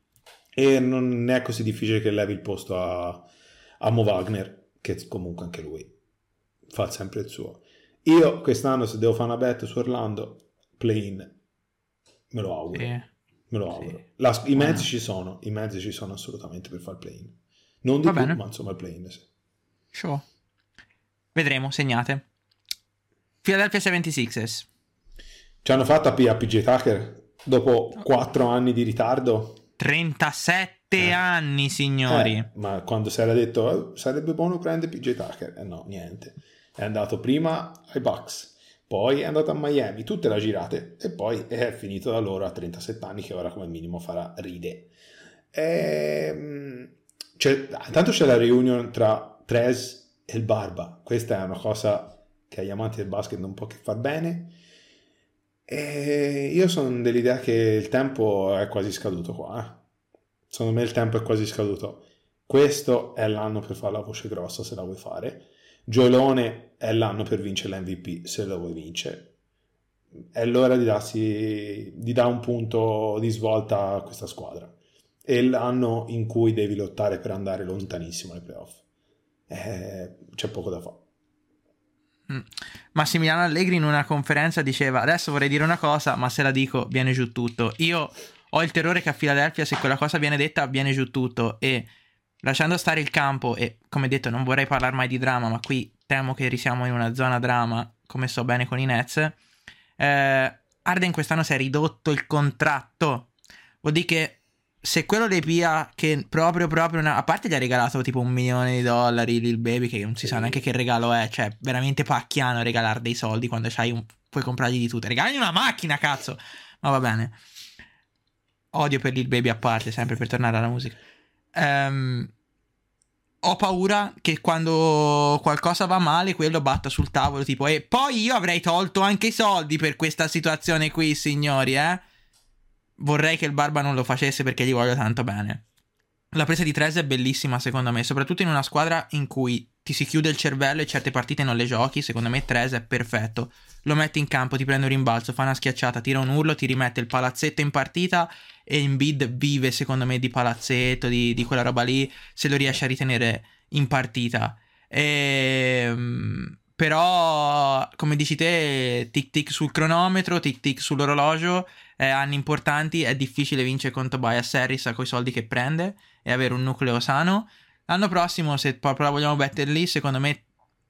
E non è così difficile che levi il posto a, a Mo Wagner, che comunque anche lui fa sempre il suo. Io quest'anno se devo fare una bet su Orlando, play-in, me lo auguro. Sì. Me lo auguro. Sì. La, I mezzi ci sono, i mezzi ci sono assolutamente per fare il play-in. Non di Va più, bene. ma insomma il play-in. Sì. Sure. Vedremo, segnate. Philadelphia 76ers. Ci hanno fatto a PJ Tucker Dopo quattro anni di ritardo. 37 eh. anni, signori. Eh, ma quando si era detto eh, sarebbe buono prendere PJ Tucker, eh no, niente. È andato prima ai Bucks, poi è andato a Miami, tutte le girate e poi è finito da loro a 37 anni che ora come minimo farà ride. E, ehm, c'è, tanto c'è la reunion tra Trez e il Barba, questa è una cosa che agli amanti del basket non può che far bene. E io sono dell'idea che il tempo è quasi scaduto qua. Eh. Secondo me il tempo è quasi scaduto. Questo è l'anno per fare la voce grossa se la vuoi fare. Giolone è l'anno per vincere l'MVP se la vuoi vincere. È l'ora di, darsi, di dare un punto di svolta a questa squadra. È l'anno in cui devi lottare per andare lontanissimo nei playoff. Eh, c'è poco da fare. Mm. Massimiliano Allegri in una conferenza diceva adesso vorrei dire una cosa ma se la dico viene giù tutto io ho il terrore che a Filadelfia se quella cosa viene detta viene giù tutto e lasciando stare il campo e come detto non vorrei parlare mai di drama ma qui temo che risiamo in una zona drama come so bene con i Nets eh, Arden quest'anno si è ridotto il contratto. Vuol dire che se quello dei Pia che proprio proprio una, a parte gli ha regalato tipo un milione di dollari Lil Baby che non si sì. sa neanche che regalo è cioè veramente pacchiano regalare dei soldi quando c'hai un, puoi comprargli di tutto. Regalagli una macchina cazzo! Ma va bene. Odio per Lil Baby a parte sempre per tornare alla musica. Um, ho paura che quando qualcosa va male quello batta sul tavolo tipo e poi io avrei tolto anche i soldi per questa situazione qui signori eh vorrei che il Barba non lo facesse perché gli voglio tanto bene. La presa di Trez è bellissima secondo me, soprattutto in una squadra in cui ti si chiude il cervello e certe partite non le giochi, secondo me Trez è perfetto. Lo metti in campo, ti prende un rimbalzo, fa una schiacciata, tira un urlo, ti rimette il palazzetto in partita e in bid vive secondo me di palazzetto, di, di quella roba lì, se lo riesce a ritenere in partita. E ehm, però, come dici te, tic tic sul cronometro, tic tic sull'orologio, eh, anni importanti, è difficile vincere con Tobias Harris con i soldi che prende e avere un nucleo sano. L'anno prossimo, se proprio la vogliamo mettere lì, secondo me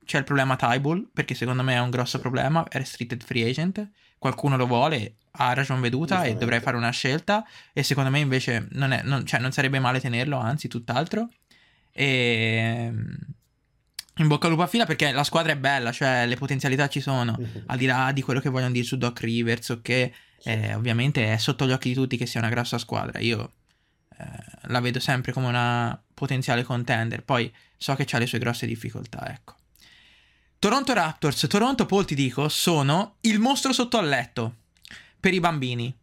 c'è il problema Tybull, perché secondo me è un grosso problema, è restricted free agent, qualcuno lo vuole, ha ragione veduta e dovrei fare una scelta e secondo me invece non, è, non, cioè non sarebbe male tenerlo, anzi tutt'altro. E in bocca al lupo a fila perché la squadra è bella, cioè le potenzialità ci sono, mm-hmm. al di là di quello che vogliono dire su Doc Rivers o che eh, ovviamente è sotto gli occhi di tutti che sia una grossa squadra. Io eh, la vedo sempre come una potenziale contender, poi so che ha le sue grosse difficoltà, ecco. Toronto Raptors, Toronto Paul ti dico, sono il mostro sotto al letto per i bambini,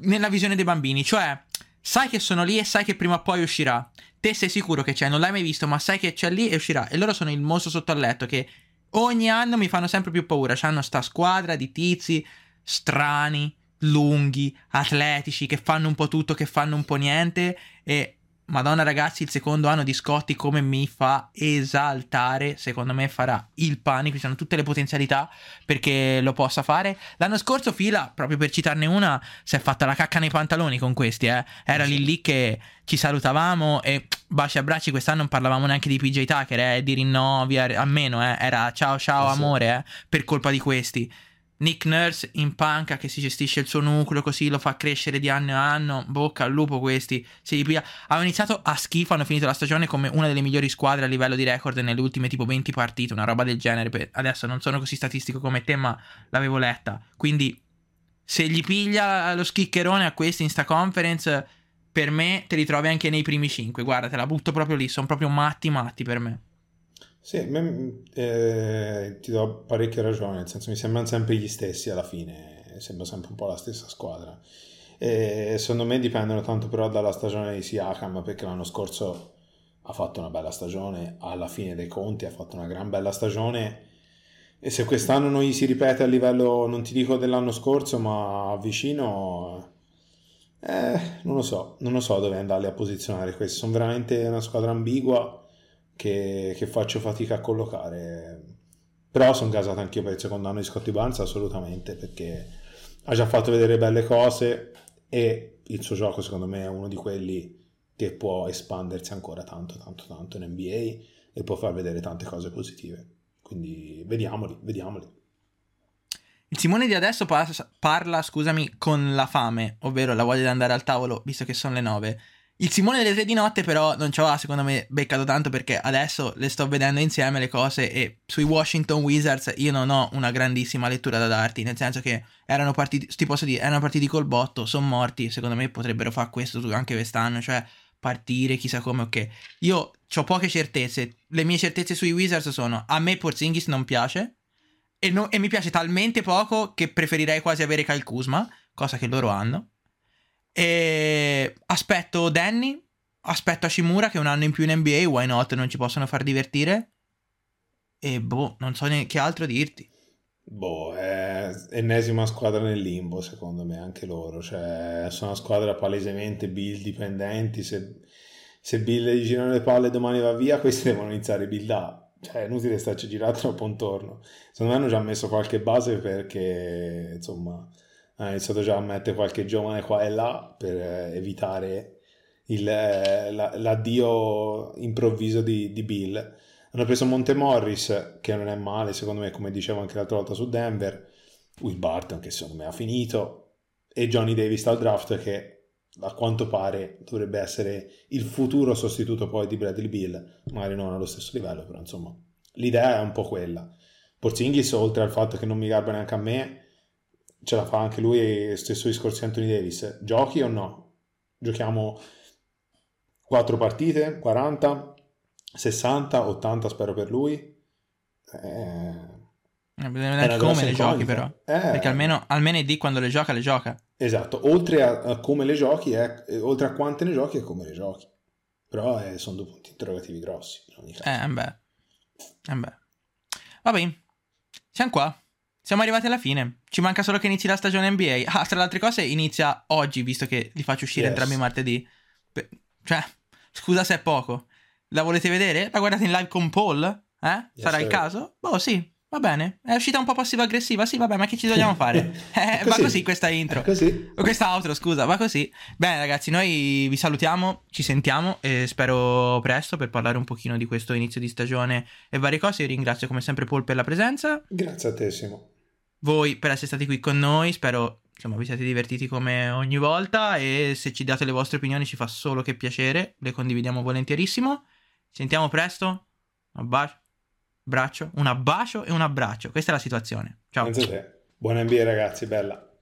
nella visione dei bambini, cioè sai che sono lì e sai che prima o poi uscirà te sei sicuro che c'è, non l'hai mai visto, ma sai che c'è lì e uscirà. E loro sono il mostro sotto al letto che ogni anno mi fanno sempre più paura. C'hanno sta squadra di tizi strani, lunghi, atletici, che fanno un po' tutto, che fanno un po' niente. E Madonna ragazzi, il secondo anno di Scotti come mi fa esaltare, secondo me farà il panico, ci sono tutte le potenzialità perché lo possa fare. L'anno scorso Fila, proprio per citarne una, si è fatta la cacca nei pantaloni con questi, eh. Era lì lì che ci salutavamo e baci a bracci, quest'anno non parlavamo neanche di PJ Tucker, eh, di rinnovi, a meno, eh. Era ciao ciao amore, eh, per colpa di questi. Nick Nurse in panca che si gestisce il suo nucleo così lo fa crescere di anno in anno. Bocca al lupo questi. Si ripia. Hanno iniziato a schifo, hanno finito la stagione come una delle migliori squadre a livello di record nelle ultime tipo 20 partite, una roba del genere. Adesso non sono così statistico come te, ma l'avevo letta. Quindi se gli piglia lo schiccherone a questi in sta conference, per me te li trovi anche nei primi 5. Guarda, te la butto proprio lì, sono proprio matti matti per me. Sì, me, eh, ti do parecchia ragione, nel senso mi sembrano sempre gli stessi alla fine, sembra sempre un po' la stessa squadra. E secondo me dipendono tanto però dalla stagione di Siakam, perché l'anno scorso ha fatto una bella stagione, alla fine dei conti ha fatto una gran bella stagione e se quest'anno non gli si ripete a livello, non ti dico dell'anno scorso, ma vicino, eh, non lo so, non lo so dove andarli a posizionare questi, sono veramente una squadra ambigua che, che faccio fatica a collocare. Però sono gasato anch'io per il secondo anno di Scotty Barnes, assolutamente, perché ha già fatto vedere belle cose e il suo gioco secondo me è uno di quelli che può espandersi ancora tanto, tanto, tanto in NBA e può far vedere tante cose positive. Quindi vediamoli, vediamoli. Il Simone di adesso parla, scusami, con la fame, ovvero la voglia di andare al tavolo, visto che sono le nove. Il Simone delle tre di notte però non ci aveva secondo me beccato tanto perché adesso le sto vedendo insieme le cose e sui Washington Wizards io non ho una grandissima lettura da darti, nel senso che erano partiti, ti posso dire, erano partiti col botto, sono morti, secondo me potrebbero fare questo anche quest'anno, cioè partire chissà come, ok. Io ho poche certezze, le mie certezze sui Wizards sono a me Porzingis non piace e, no, e mi piace talmente poco che preferirei quasi avere Kyle Kuzma, cosa che loro hanno. E aspetto Danny, aspetto Ashimura che è un anno in più in NBA, why not? Non ci possono far divertire. E boh, non so neanche altro dirti. Boh, è ennesima squadra nel limbo, secondo me, anche loro. Cioè, sono una squadra palesemente Bill dipendenti. Se, se Bill gli girano le palle domani va via, questi devono iniziare a buildare. Cioè, è inutile starci girando troppo intorno. Secondo me hanno già messo qualche base perché, insomma, ha iniziato già a mettere qualche giovane qua e là per eh, evitare il, eh, la, l'addio improvviso di, di, Bill. Hanno preso Monte Morris, che non è male, secondo me, come dicevo anche l'altra volta su Denver, Will Barton, che secondo me ha finito, e Johnny Davis dal draft, che a quanto pare dovrebbe essere il futuro sostituto poi di Bradley Bill, magari non allo stesso livello, però insomma, l'idea è un po' quella. Porzingis, oltre al fatto che non mi garba neanche a me, ce la fa anche lui, stesso discorso di Anthony Davis. Giochi o no? Giochiamo 4 partite, 40, 60, 80 spero per lui. Eh, eh Bisogna vedere come le giochi però. Eh, Perché almeno, almeno ID quando le gioca, le gioca. Esatto, oltre a, a come le giochi, è, oltre a quante ne giochi e come le giochi. Però eh, sono due punti interrogativi grossi. In ogni caso. Eh, beh. Eh, beh. Va bene, siamo qua. Siamo arrivati alla fine. Ci manca solo che inizi la stagione NBA. Ah, tra le altre cose, inizia oggi, visto che li faccio uscire yes. entrambi martedì. Beh, cioè, scusa se è poco. La volete vedere? La guardate in live con Paul? Eh? Yes, Sarà sir. il caso? Boh, sì. Va bene, è uscita un po' passiva-aggressiva, sì, vabbè, ma che ci dobbiamo fare? *laughs* Eh, va così questa intro. Così. Questa outro, scusa, va così. Bene, ragazzi, noi vi salutiamo, ci sentiamo e spero presto per parlare un pochino di questo inizio di stagione e varie cose. Io ringrazio come sempre Paul per la presenza. Grazie a te, Simo. Voi per essere stati qui con noi, spero insomma vi siate divertiti come ogni volta e se ci date le vostre opinioni ci fa solo che piacere, le condividiamo volentierissimo. Ci sentiamo presto. Un bacio braccio, un abbacio e un abbraccio. Questa è la situazione. Ciao. Buona NBA ragazzi, bella.